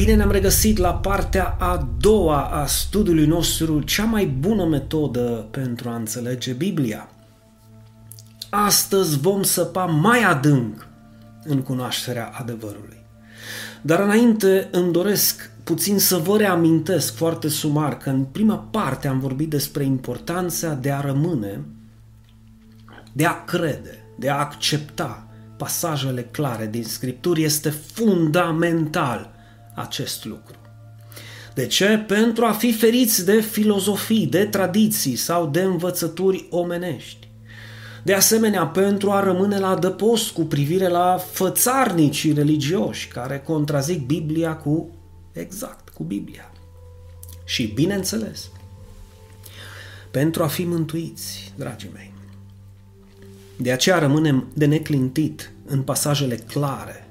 Bine ne-am regăsit la partea a doua a studiului nostru, cea mai bună metodă pentru a înțelege Biblia. Astăzi vom săpa mai adânc în cunoașterea adevărului. Dar înainte îmi doresc puțin să vă reamintesc foarte sumar că în prima parte am vorbit despre importanța de a rămâne, de a crede, de a accepta pasajele clare din Scripturi. Este fundamental acest lucru. De ce? Pentru a fi feriți de filozofii, de tradiții sau de învățături omenești. De asemenea, pentru a rămâne la adăpost cu privire la fățarnicii religioși care contrazic Biblia cu exact, cu Biblia. Și, bineînțeles, pentru a fi mântuiți, dragii mei. De aceea rămânem de neclintit în pasajele clare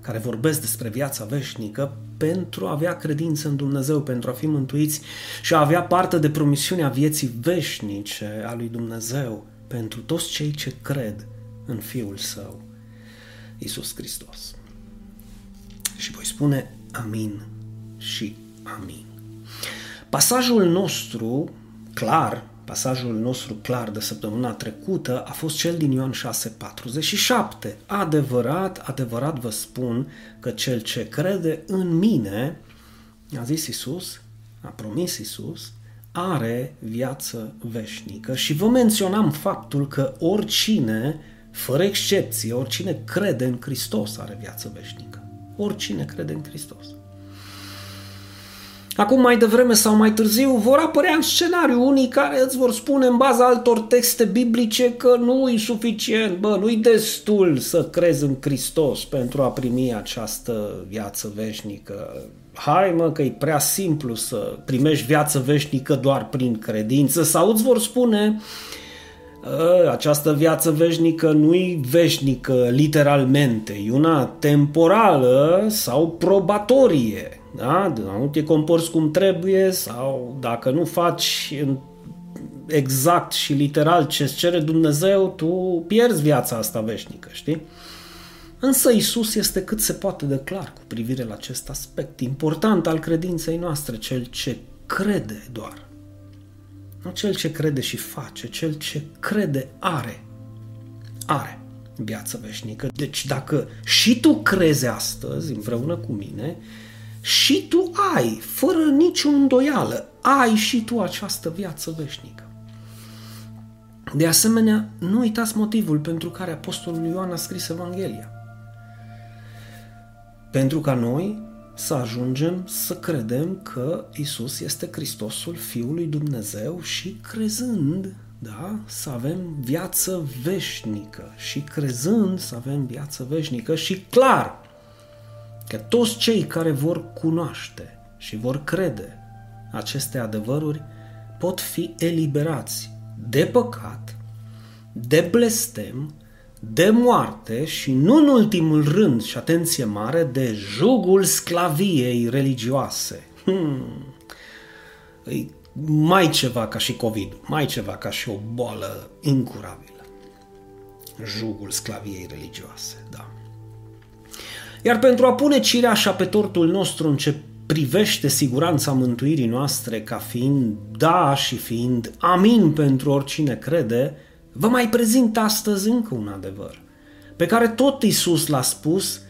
care vorbesc despre viața veșnică pentru a avea credință în Dumnezeu, pentru a fi mântuiți și a avea parte de promisiunea vieții veșnice a lui Dumnezeu pentru toți cei ce cred în Fiul Său, Isus Hristos. Și voi spune amin și amin. Pasajul nostru clar Pasajul nostru clar de săptămâna trecută a fost cel din Ioan 6:47. Adevărat, adevărat vă spun că cel ce crede în mine, a zis Isus, a promis Isus, are viață veșnică. Și vă menționam faptul că oricine, fără excepție, oricine crede în Hristos are viață veșnică. Oricine crede în Hristos. Acum, mai devreme sau mai târziu, vor apărea în scenariu unii care îți vor spune în baza altor texte biblice că nu e suficient, bă, nu-i destul să crezi în Hristos pentru a primi această viață veșnică. Hai mă că e prea simplu să primești viață veșnică doar prin credință sau îți vor spune ă, această viață veșnică nu e veșnică literalmente, e una temporală sau probatorie da? Nu te comporți cum trebuie sau dacă nu faci exact și literal ce îți cere Dumnezeu, tu pierzi viața asta veșnică, știi? Însă Isus este cât se poate de clar cu privire la acest aspect important al credinței noastre, cel ce crede doar. Nu cel ce crede și face, cel ce crede are. Are viață veșnică. Deci dacă și tu crezi astăzi împreună cu mine, și tu ai, fără nicio îndoială, ai și tu această viață veșnică. De asemenea, nu uitați motivul pentru care Apostolul Ioan a scris Evanghelia. Pentru ca noi să ajungem să credem că Isus este Hristosul Fiului Dumnezeu și crezând, da, să avem viață veșnică și crezând să avem viață veșnică și clar, că toți cei care vor cunoaște și vor crede aceste adevăruri pot fi eliberați de păcat, de blestem, de moarte și nu în ultimul rând, și atenție mare, de jugul sclaviei religioase. Hmm. E mai ceva ca și COVID, mai ceva ca și o boală incurabilă. Jugul sclaviei religioase, da. Iar pentru a pune cireașa pe tortul nostru în ce privește siguranța mântuirii noastre ca fiind da și fiind amin pentru oricine crede, vă mai prezint astăzi încă un adevăr, pe care tot Isus l-a spus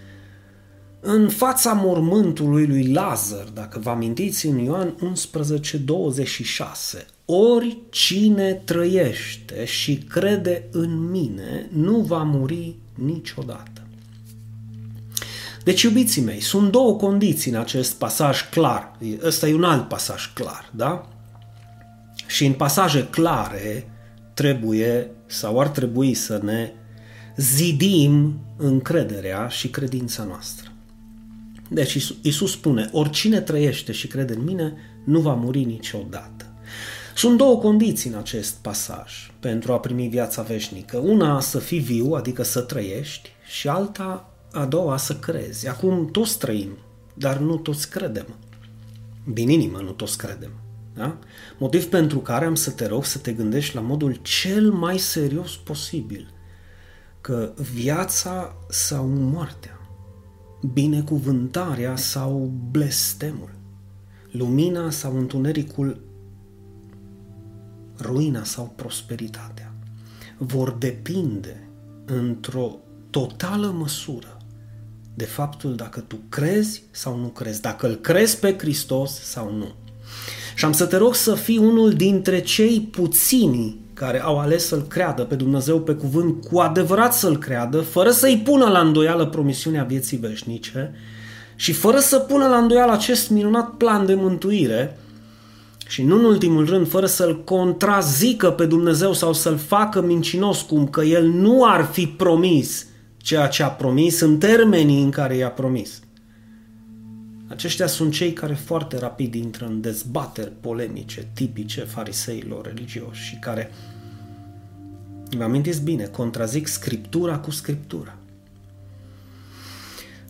în fața mormântului lui Lazar, dacă vă amintiți în Ioan 11, 26. Oricine trăiește și crede în mine nu va muri niciodată. Deci, iubiții mei, sunt două condiții în acest pasaj clar. Ăsta e un alt pasaj clar, da? Și în pasaje clare trebuie sau ar trebui să ne zidim încrederea și credința noastră. Deci Isus spune, oricine trăiește și crede în mine nu va muri niciodată. Sunt două condiții în acest pasaj pentru a primi viața veșnică. Una să fii viu, adică să trăiești, și alta a doua să crezi. Acum toți trăim, dar nu toți credem. Din inimă nu toți credem. Da? Motiv pentru care am să te rog să te gândești la modul cel mai serios posibil că viața sau moartea binecuvântarea sau blestemul, lumina sau întunericul, ruina sau prosperitatea, vor depinde într-o totală măsură de faptul dacă tu crezi sau nu crezi, dacă îl crezi pe Hristos sau nu. Și am să te rog să fii unul dintre cei puțini care au ales să-L creadă pe Dumnezeu pe cuvânt, cu adevărat să-L creadă, fără să-i pună la îndoială promisiunea vieții veșnice și fără să pună la îndoială acest minunat plan de mântuire și nu în ultimul rând, fără să-L contrazică pe Dumnezeu sau să-L facă mincinos cum că El nu ar fi promis ceea ce a promis în termenii în care i-a promis. Aceștia sunt cei care foarte rapid intră în dezbateri polemice, tipice fariseilor religioși și care, vă amintiți bine, contrazic scriptura cu scriptura.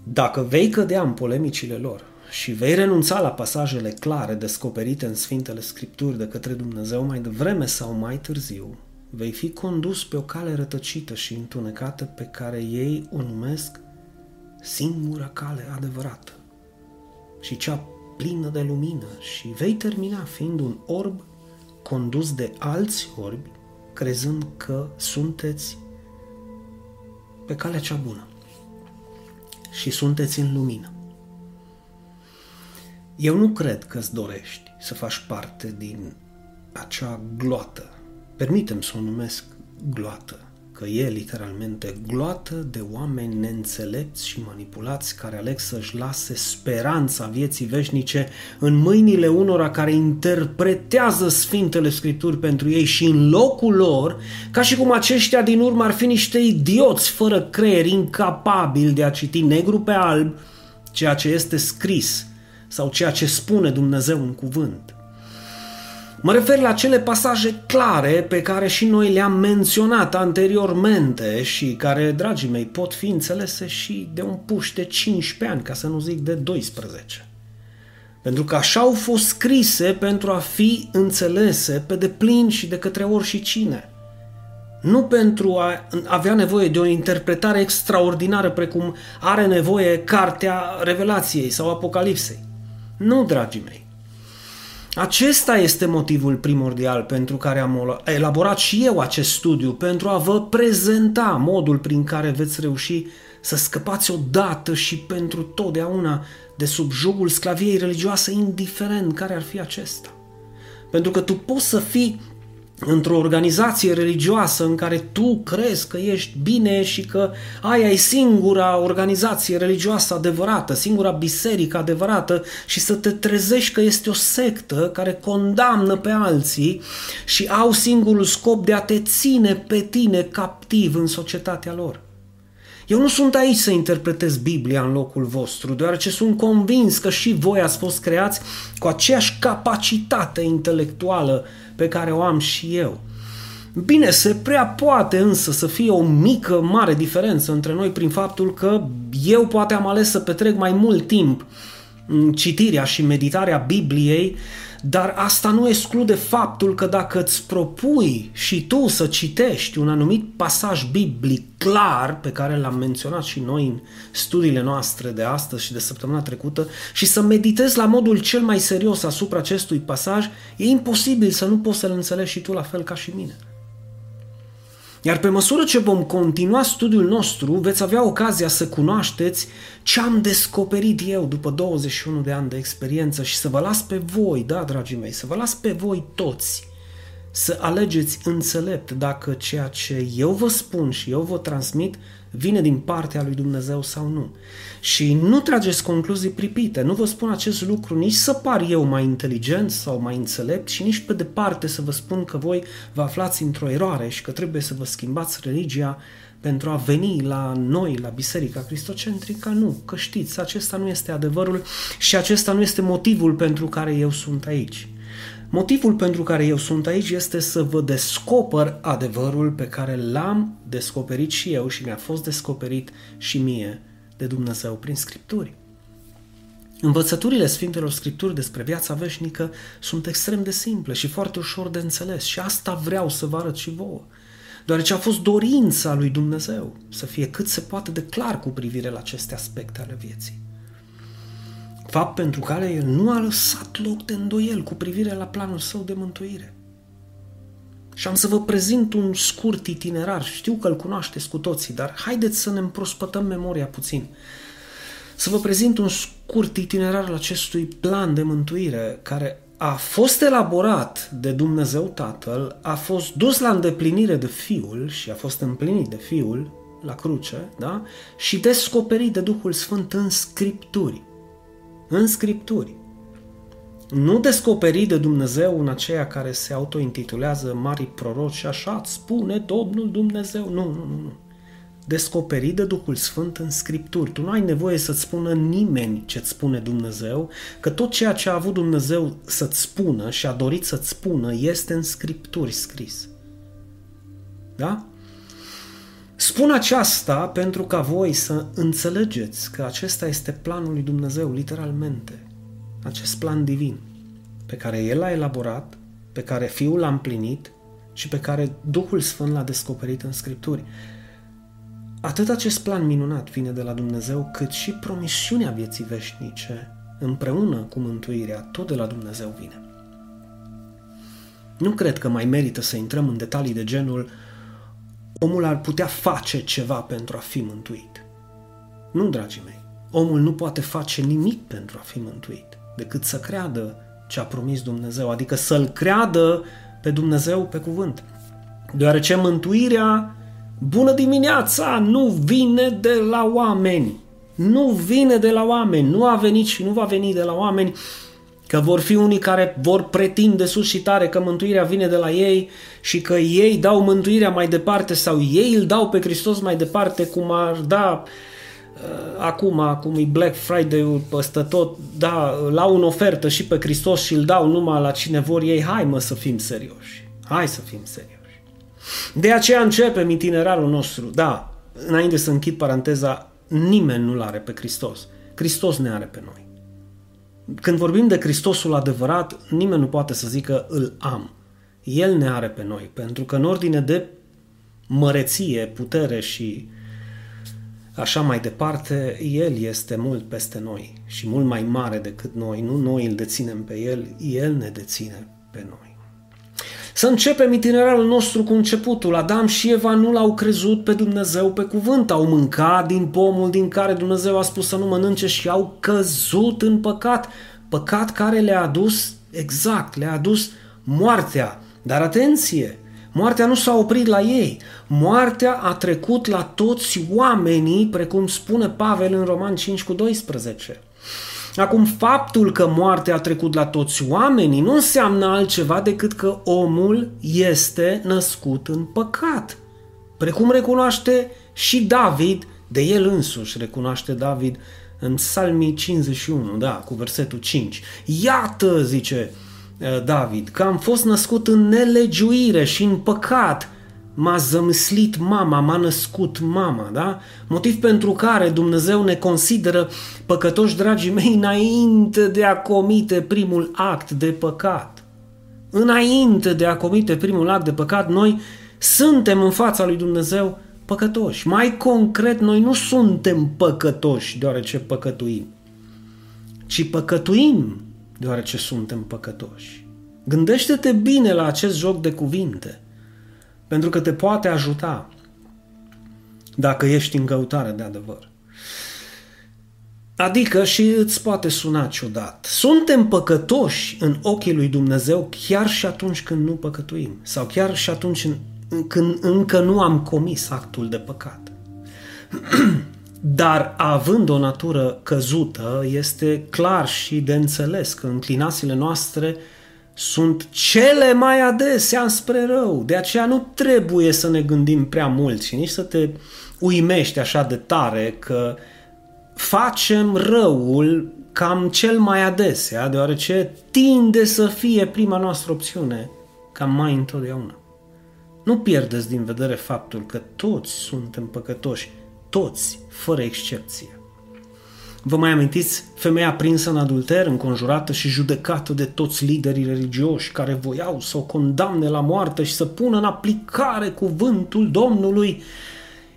Dacă vei cădea în polemicile lor și vei renunța la pasajele clare descoperite în Sfintele Scripturi de către Dumnezeu mai devreme sau mai târziu, vei fi condus pe o cale rătăcită și întunecată pe care ei o numesc singura cale adevărată și cea plină de lumină și vei termina fiind un orb condus de alți orbi, crezând că sunteți pe calea cea bună și sunteți în lumină. Eu nu cred că îți dorești să faci parte din acea gloată, permitem să o numesc gloată, că e literalmente gloată de oameni neînțelepți și manipulați care aleg să-și lase speranța vieții veșnice în mâinile unora care interpretează Sfintele Scripturi pentru ei și în locul lor, ca și cum aceștia din urmă ar fi niște idioți fără creier, incapabili de a citi negru pe alb ceea ce este scris sau ceea ce spune Dumnezeu în cuvânt. Mă refer la cele pasaje clare pe care și noi le-am menționat anteriormente și care, dragii mei, pot fi înțelese și de un puș de 15 ani, ca să nu zic de 12. Pentru că așa au fost scrise pentru a fi înțelese pe deplin și de către oricine. Nu pentru a avea nevoie de o interpretare extraordinară precum are nevoie cartea Revelației sau Apocalipsei. Nu, dragii mei. Acesta este motivul primordial pentru care am elaborat și eu acest studiu, pentru a vă prezenta modul prin care veți reuși să scăpați odată și pentru totdeauna de sub jugul sclaviei religioase, indiferent care ar fi acesta. Pentru că tu poți să fii într-o organizație religioasă în care tu crezi că ești bine și că aia e singura organizație religioasă adevărată, singura biserică adevărată și să te trezești că este o sectă care condamnă pe alții și au singurul scop de a te ține pe tine captiv în societatea lor. Eu nu sunt aici să interpretez Biblia în locul vostru, deoarece sunt convins că și voi ați fost creați cu aceeași capacitate intelectuală pe care o am și eu. Bine, se prea poate însă să fie o mică, mare diferență între noi prin faptul că eu poate am ales să petrec mai mult timp în citirea și meditarea Bibliei dar asta nu exclude faptul că dacă îți propui și tu să citești un anumit pasaj biblic clar, pe care l-am menționat și noi în studiile noastre de astăzi și de săptămâna trecută, și să meditezi la modul cel mai serios asupra acestui pasaj, e imposibil să nu poți să-l înțelegi și tu la fel ca și mine. Iar pe măsură ce vom continua studiul nostru, veți avea ocazia să cunoașteți ce am descoperit eu după 21 de ani de experiență și să vă las pe voi, da, dragii mei, să vă las pe voi toți să alegeți înțelept dacă ceea ce eu vă spun și eu vă transmit vine din partea lui Dumnezeu sau nu. Și nu trageți concluzii pripite, nu vă spun acest lucru nici să par eu mai inteligent sau mai înțelept și nici pe departe să vă spun că voi vă aflați într-o eroare și că trebuie să vă schimbați religia pentru a veni la noi, la Biserica Cristocentrică, nu, că știți, acesta nu este adevărul și acesta nu este motivul pentru care eu sunt aici. Motivul pentru care eu sunt aici este să vă descoper adevărul pe care l-am descoperit și eu și mi-a fost descoperit și mie de Dumnezeu prin Scripturi. Învățăturile Sfintelor Scripturi despre viața veșnică sunt extrem de simple și foarte ușor de înțeles și asta vreau să vă arăt și vouă. deoarece a fost dorința lui Dumnezeu să fie cât se poate de clar cu privire la aceste aspecte ale vieții. Fapt pentru care el nu a lăsat loc de îndoiel cu privire la planul său de mântuire. Și am să vă prezint un scurt itinerar, știu că îl cunoașteți cu toții, dar haideți să ne împrospătăm memoria puțin. Să vă prezint un scurt itinerar al acestui plan de mântuire care a fost elaborat de Dumnezeu Tatăl, a fost dus la îndeplinire de Fiul și a fost împlinit de Fiul la cruce, da? și descoperit de Duhul Sfânt în Scripturi. În Scripturi. Nu descoperit de Dumnezeu în aceia care se autointitulează mari proroci și așa spune Domnul Dumnezeu. Nu, nu, nu, nu descoperit de Duhul Sfânt în Scripturi. Tu nu ai nevoie să-ți spună nimeni ce-ți spune Dumnezeu, că tot ceea ce a avut Dumnezeu să-ți spună și a dorit să-ți spună este în Scripturi scris. Da? Spun aceasta pentru ca voi să înțelegeți că acesta este planul lui Dumnezeu, literalmente. Acest plan divin pe care El l-a elaborat, pe care Fiul l-a împlinit și pe care Duhul Sfânt l-a descoperit în Scripturi. Atât acest plan minunat vine de la Dumnezeu, cât și promisiunea vieții veșnice, împreună cu mântuirea, tot de la Dumnezeu vine. Nu cred că mai merită să intrăm în detalii de genul omul ar putea face ceva pentru a fi mântuit. Nu, dragii mei, omul nu poate face nimic pentru a fi mântuit, decât să creadă ce a promis Dumnezeu, adică să-L creadă pe Dumnezeu pe cuvânt. Deoarece mântuirea Bună dimineața! Nu vine de la oameni. Nu vine de la oameni. Nu a venit și nu va veni de la oameni. Că vor fi unii care vor pretinde sus și tare că mântuirea vine de la ei și că ei dau mântuirea mai departe sau ei îl dau pe Hristos mai departe cum ar da uh, acum, cum e Black Friday-ul păstă tot, da, la o ofertă și pe Hristos și îl dau numai la cine vor ei, hai mă să fim serioși. Hai să fim serioși. De aceea începem itinerarul nostru. Da, înainte să închid paranteza, nimeni nu-L are pe Hristos. Hristos ne are pe noi. Când vorbim de Hristosul adevărat, nimeni nu poate să zică îl am. El ne are pe noi, pentru că în ordine de măreție, putere și așa mai departe, El este mult peste noi și mult mai mare decât noi. Nu noi îl deținem pe El, El ne deține pe noi. Să începem itinerarul nostru cu începutul. Adam și Eva nu l-au crezut pe Dumnezeu pe cuvânt. Au mâncat din pomul din care Dumnezeu a spus să nu mănânce și au căzut în păcat. Păcat care le-a adus, exact, le-a adus moartea. Dar atenție, moartea nu s-a oprit la ei. Moartea a trecut la toți oamenii, precum spune Pavel în Roman 5 cu 12. Acum, faptul că moartea a trecut la toți oamenii nu înseamnă altceva decât că omul este născut în păcat. Precum recunoaște și David, de el însuși recunoaște David în Psalmii 51, da, cu versetul 5. Iată, zice eh, David, că am fost născut în nelegiuire și în păcat – m-a zămislit mama, m-a născut mama, da? Motiv pentru care Dumnezeu ne consideră păcătoși, dragii mei, înainte de a comite primul act de păcat. Înainte de a comite primul act de păcat, noi suntem în fața lui Dumnezeu păcătoși. Mai concret, noi nu suntem păcătoși deoarece păcătuim, ci păcătuim deoarece suntem păcătoși. Gândește-te bine la acest joc de cuvinte – pentru că te poate ajuta dacă ești în căutare de adevăr. Adică și îți poate suna ciudat. Suntem păcătoși în ochii lui Dumnezeu chiar și atunci când nu păcătuim sau chiar și atunci când încă nu am comis actul de păcat. Dar având o natură căzută, este clar și de înțeles că înclinațiile noastre sunt cele mai adesea spre rău. De aceea nu trebuie să ne gândim prea mult și nici să te uimești așa de tare că facem răul cam cel mai adesea, deoarece tinde să fie prima noastră opțiune, cam mai întotdeauna. Nu pierdeți din vedere faptul că toți suntem păcătoși, toți, fără excepție. Vă mai amintiți femeia prinsă în adulter, înconjurată și judecată de toți liderii religioși care voiau să o condamne la moarte și să pună în aplicare cuvântul Domnului?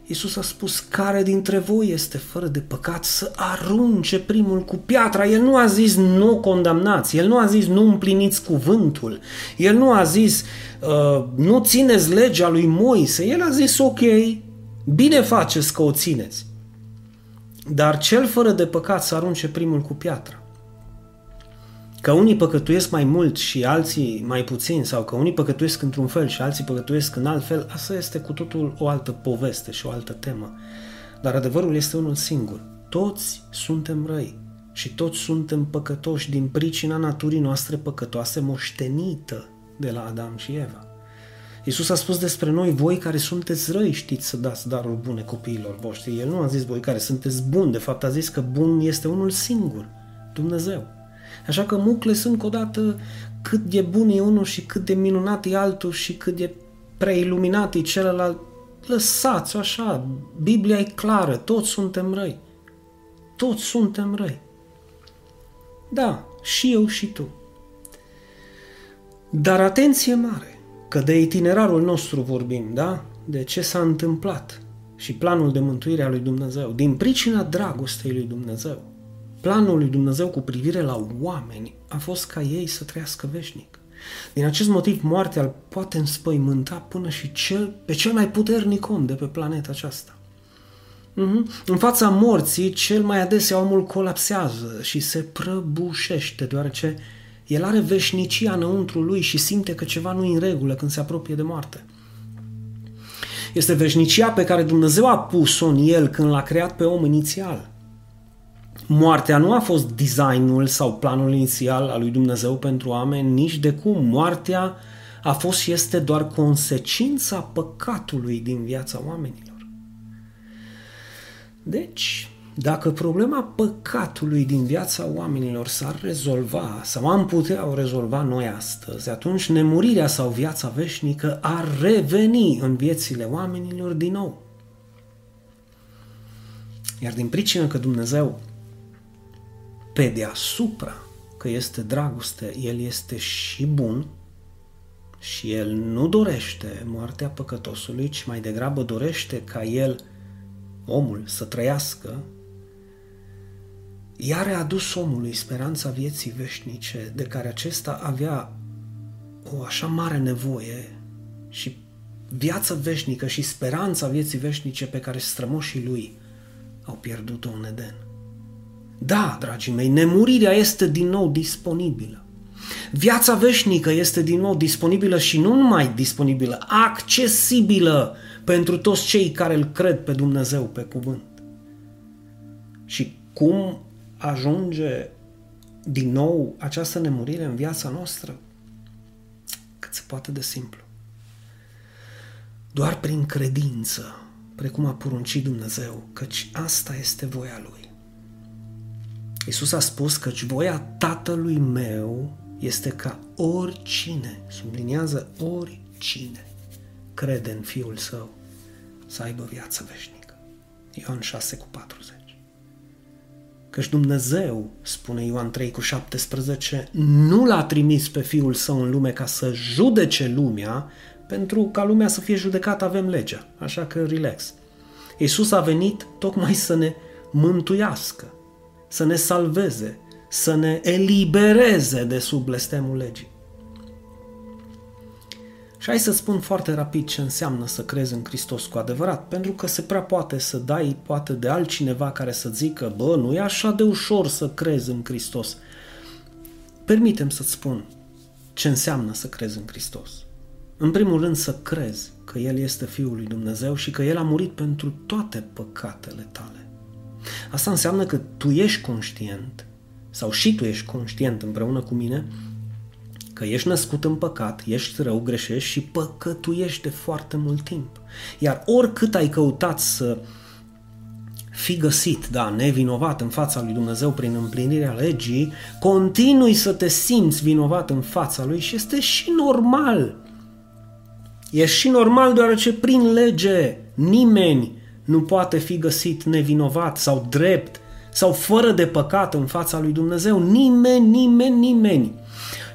Iisus a spus, care dintre voi este fără de păcat să arunce primul cu piatra. El nu a zis nu condamnați, el nu a zis nu împliniți cuvântul, el nu a zis uh, nu țineți legea lui Moise, el a zis ok, bine faceți că o țineți. Dar cel fără de păcat să arunce primul cu piatra. Că unii păcătuiesc mai mult și alții mai puțin sau că unii păcătuiesc într-un fel și alții păcătuiesc în alt fel, asta este cu totul o altă poveste și o altă temă. Dar adevărul este unul singur. Toți suntem răi și toți suntem păcătoși din pricina naturii noastre păcătoase moștenită de la Adam și Eva. Iisus a spus despre noi, voi care sunteți răi știți să dați darul bune copiilor voștri. El nu a zis voi care sunteți buni, de fapt a zis că bun este unul singur, Dumnezeu. Așa că mucle sunt o dată cât de bun e unul și cât de minunat e altul și cât de preiluminat e celălalt. Lăsați-o așa, Biblia e clară, toți suntem răi. Toți suntem răi. Da, și eu și tu. Dar atenție mare, că de itinerarul nostru vorbim, da? De ce s-a întâmplat și planul de mântuire a lui Dumnezeu, din pricina dragostei lui Dumnezeu. Planul lui Dumnezeu cu privire la oameni a fost ca ei să trăiască veșnic. Din acest motiv, moartea îl poate înspăimânta până și cel, pe cel mai puternic om de pe planeta aceasta. Mm-hmm. În fața morții, cel mai adesea omul colapsează și se prăbușește, deoarece el are veșnicia înăuntru lui și simte că ceva nu e în regulă când se apropie de moarte. Este veșnicia pe care Dumnezeu a pus-o în el când l-a creat pe om inițial. Moartea nu a fost designul sau planul inițial al lui Dumnezeu pentru oameni, nici de cum. Moartea a fost și este doar consecința păcatului din viața oamenilor. Deci, dacă problema păcatului din viața oamenilor s-ar rezolva sau am putea o rezolva noi astăzi, atunci nemurirea sau viața veșnică ar reveni în viețile oamenilor din nou. Iar din pricină că Dumnezeu pe deasupra că este dragoste, El este și bun și El nu dorește moartea păcătosului, ci mai degrabă dorește ca El, omul, să trăiască, iar a adus omului speranța vieții veșnice de care acesta avea o așa mare nevoie și viața veșnică și speranța vieții veșnice pe care strămoșii lui au pierdut-o în Eden. Da, dragii mei, nemurirea este din nou disponibilă. Viața veșnică este din nou disponibilă și nu numai disponibilă, accesibilă pentru toți cei care îl cred pe Dumnezeu pe cuvânt. Și cum ajunge din nou această nemurire în viața noastră? Cât se poate de simplu. Doar prin credință, precum a poruncit Dumnezeu, căci asta este voia Lui. Iisus a spus că voia Tatălui meu este ca oricine, subliniază oricine, crede în Fiul Său să aibă viață veșnică. Ioan 6 cu 40. Căci Dumnezeu, spune Ioan 3 cu 17, nu l-a trimis pe Fiul Său în lume ca să judece lumea, pentru ca lumea să fie judecată avem legea, așa că relax. Iisus a venit tocmai să ne mântuiască, să ne salveze, să ne elibereze de sub blestemul legii. Și hai să spun foarte rapid ce înseamnă să crezi în Hristos cu adevărat, pentru că se prea poate să dai poate de altcineva care să zică, bă, nu e așa de ușor să crezi în Hristos. Permitem să-ți spun ce înseamnă să crezi în Hristos. În primul rând să crezi că El este Fiul lui Dumnezeu și că El a murit pentru toate păcatele tale. Asta înseamnă că tu ești conștient, sau și tu ești conștient împreună cu mine, că ești născut în păcat, ești rău, greșești și păcătuiești de foarte mult timp. Iar oricât ai căutat să fi găsit, da, nevinovat în fața lui Dumnezeu prin împlinirea legii, continui să te simți vinovat în fața lui și este și normal. E și normal deoarece prin lege nimeni nu poate fi găsit nevinovat sau drept sau fără de păcat în fața lui Dumnezeu. Nimeni, nimeni, nimeni.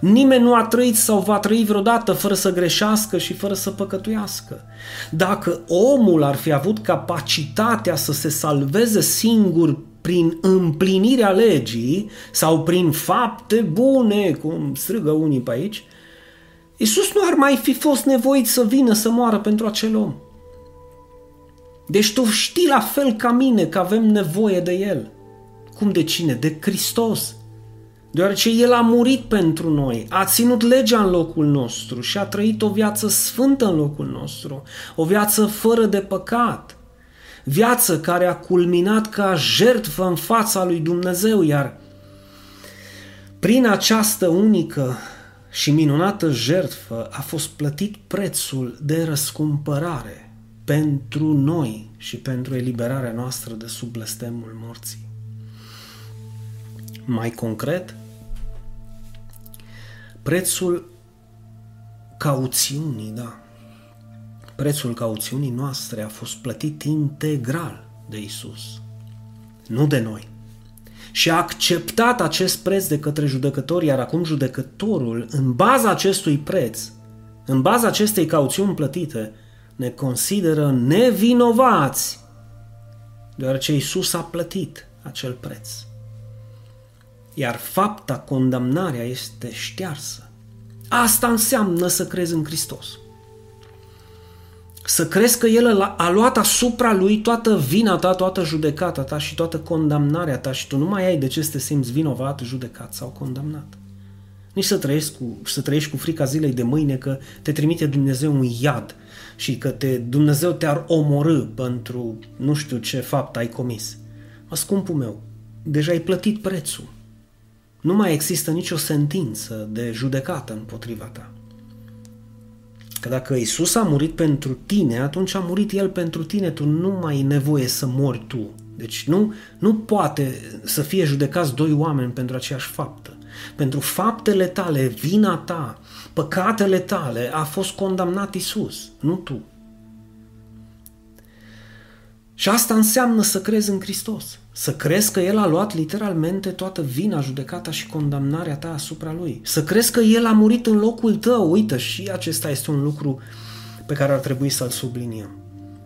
Nimeni nu a trăit sau va trăi vreodată fără să greșească și fără să păcătuiască. Dacă omul ar fi avut capacitatea să se salveze singur prin împlinirea legii sau prin fapte bune, cum strigă unii pe aici, Iisus nu ar mai fi fost nevoit să vină să moară pentru acel om. Deci tu știi la fel ca mine că avem nevoie de El. Cum de cine? De Hristos. Deoarece El a murit pentru noi, a ținut legea în locul nostru și a trăit o viață sfântă în locul nostru, o viață fără de păcat, viață care a culminat ca jertfă în fața lui Dumnezeu, iar prin această unică și minunată jertfă a fost plătit prețul de răscumpărare pentru noi și pentru eliberarea noastră de sub blestemul morții. Mai concret, prețul cauțiunii, da. Prețul cauțiunii noastre a fost plătit integral de Isus, nu de noi. Și a acceptat acest preț de către judecător, iar acum judecătorul, în baza acestui preț, în baza acestei cauțiuni plătite, ne consideră nevinovați, deoarece Isus a plătit acel preț iar fapta, condamnarea este ștearsă. Asta înseamnă să crezi în Hristos. Să crezi că El a luat asupra Lui toată vina ta, toată judecata ta și toată condamnarea ta și tu nu mai ai de ce să te simți vinovat, judecat sau condamnat. Nici să trăiești cu, să trăiești cu frica zilei de mâine că te trimite Dumnezeu un iad și că te, Dumnezeu te-ar omorâ pentru nu știu ce fapt ai comis. Mă, scumpul meu, deja ai plătit prețul. Nu mai există nicio sentință de judecată împotriva ta. Că dacă Isus a murit pentru tine, atunci a murit El pentru tine, tu nu mai ai nevoie să mori tu. Deci nu, nu poate să fie judecați doi oameni pentru aceeași faptă. Pentru faptele tale, vina ta, păcatele tale a fost condamnat Isus, nu tu. Și asta înseamnă să crezi în Hristos. Să crezi că El a luat literalmente toată vina, judecata și condamnarea ta asupra Lui. Să crezi că El a murit în locul tău. Uită, și acesta este un lucru pe care ar trebui să-l subliniem.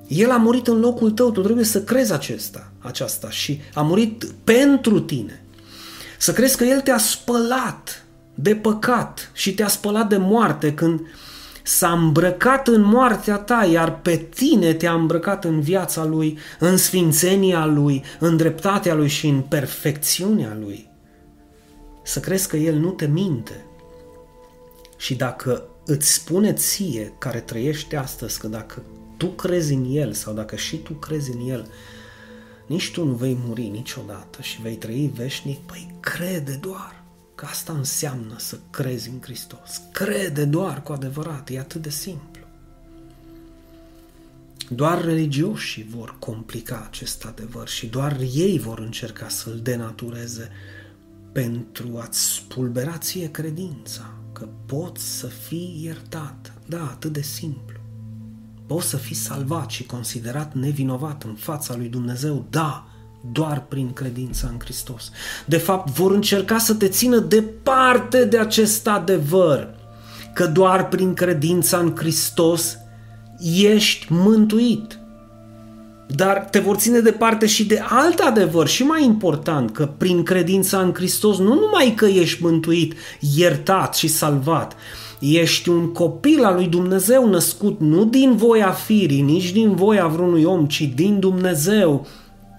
El a murit în locul tău, tu trebuie să crezi acesta, aceasta și a murit pentru tine. Să crezi că El te-a spălat de păcat și te-a spălat de moarte când s-a îmbrăcat în moartea ta, iar pe tine te-a îmbrăcat în viața lui, în sfințenia lui, în dreptatea lui și în perfecțiunea lui. Să crezi că el nu te minte. Și dacă îți spune ție, care trăiește astăzi, că dacă tu crezi în el sau dacă și tu crezi în el, nici tu nu vei muri niciodată și vei trăi veșnic, păi crede doar. Că asta înseamnă să crezi în Hristos. Crede doar cu adevărat, e atât de simplu. Doar religioșii vor complica acest adevăr și doar ei vor încerca să-l denatureze pentru a-ți spulbera ție credința că poți să fii iertat. Da, atât de simplu. Poți să fii salvat și considerat nevinovat în fața lui Dumnezeu. Da, doar prin credința în Hristos. De fapt, vor încerca să te țină departe de acest adevăr, că doar prin credința în Hristos ești mântuit. Dar te vor ține departe și de alt adevăr și mai important, că prin credința în Hristos nu numai că ești mântuit, iertat și salvat, ești un copil al lui Dumnezeu născut nu din voia firii, nici din voia vreunui om, ci din Dumnezeu,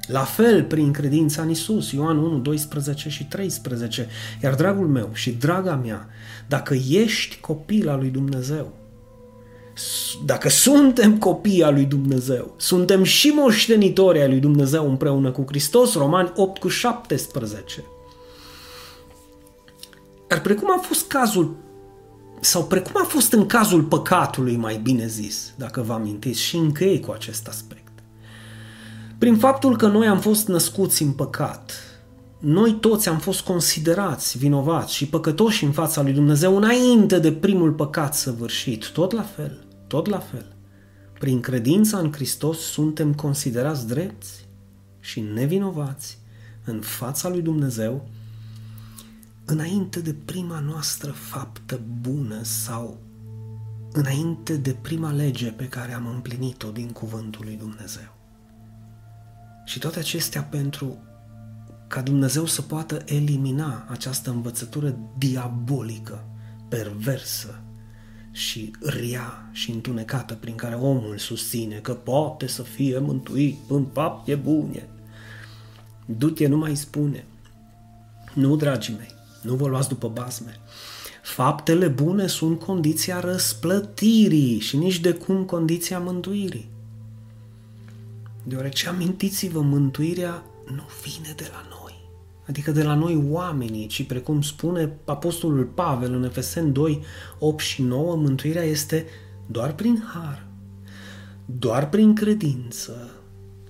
la fel prin credința în Isus, Ioan 1, 12 și 13. Iar dragul meu și draga mea, dacă ești copil al lui Dumnezeu, dacă suntem copii al lui Dumnezeu, suntem și moștenitori al lui Dumnezeu împreună cu Hristos, Romani 8 cu 17. Dar precum a fost cazul sau precum a fost în cazul păcatului, mai bine zis, dacă vă amintiți, și închei cu acest aspect. Prin faptul că noi am fost născuți în păcat, noi toți am fost considerați vinovați și păcătoși în fața lui Dumnezeu înainte de primul păcat săvârșit. Tot la fel, tot la fel. Prin credința în Hristos suntem considerați drepți și nevinovați în fața lui Dumnezeu înainte de prima noastră faptă bună sau înainte de prima lege pe care am împlinit-o din cuvântul lui Dumnezeu. Și toate acestea pentru ca Dumnezeu să poată elimina această învățătură diabolică, perversă și ria și întunecată prin care omul susține că poate să fie mântuit în fapte bune. Du-te, nu mai spune. Nu, dragii mei, nu vă luați după basme. Faptele bune sunt condiția răsplătirii și nici de cum condiția mântuirii. Deoarece amintiți-vă, mântuirea nu vine de la noi, adică de la noi oamenii, ci precum spune Apostolul Pavel în Efesen 2, 8 și 9, mântuirea este doar prin har, doar prin credință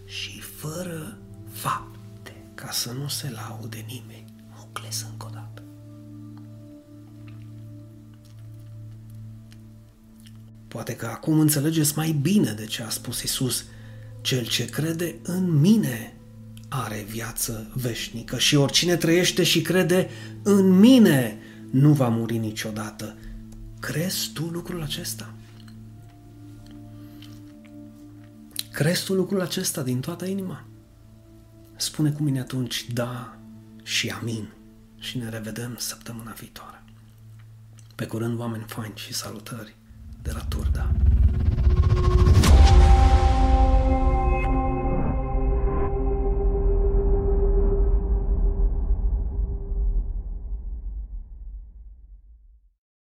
și fără fapte, ca să nu se laude nimeni. Mocles încă o dată. Poate că acum înțelegeți mai bine de ce a spus Isus. Cel ce crede în mine are viață veșnică și oricine trăiește și crede în mine nu va muri niciodată. Crezi tu lucrul acesta? Crezi tu lucrul acesta din toată inima? Spune cu mine atunci da și amin și ne revedem săptămâna viitoare. Pe curând, oameni faini și salutări de la Turda.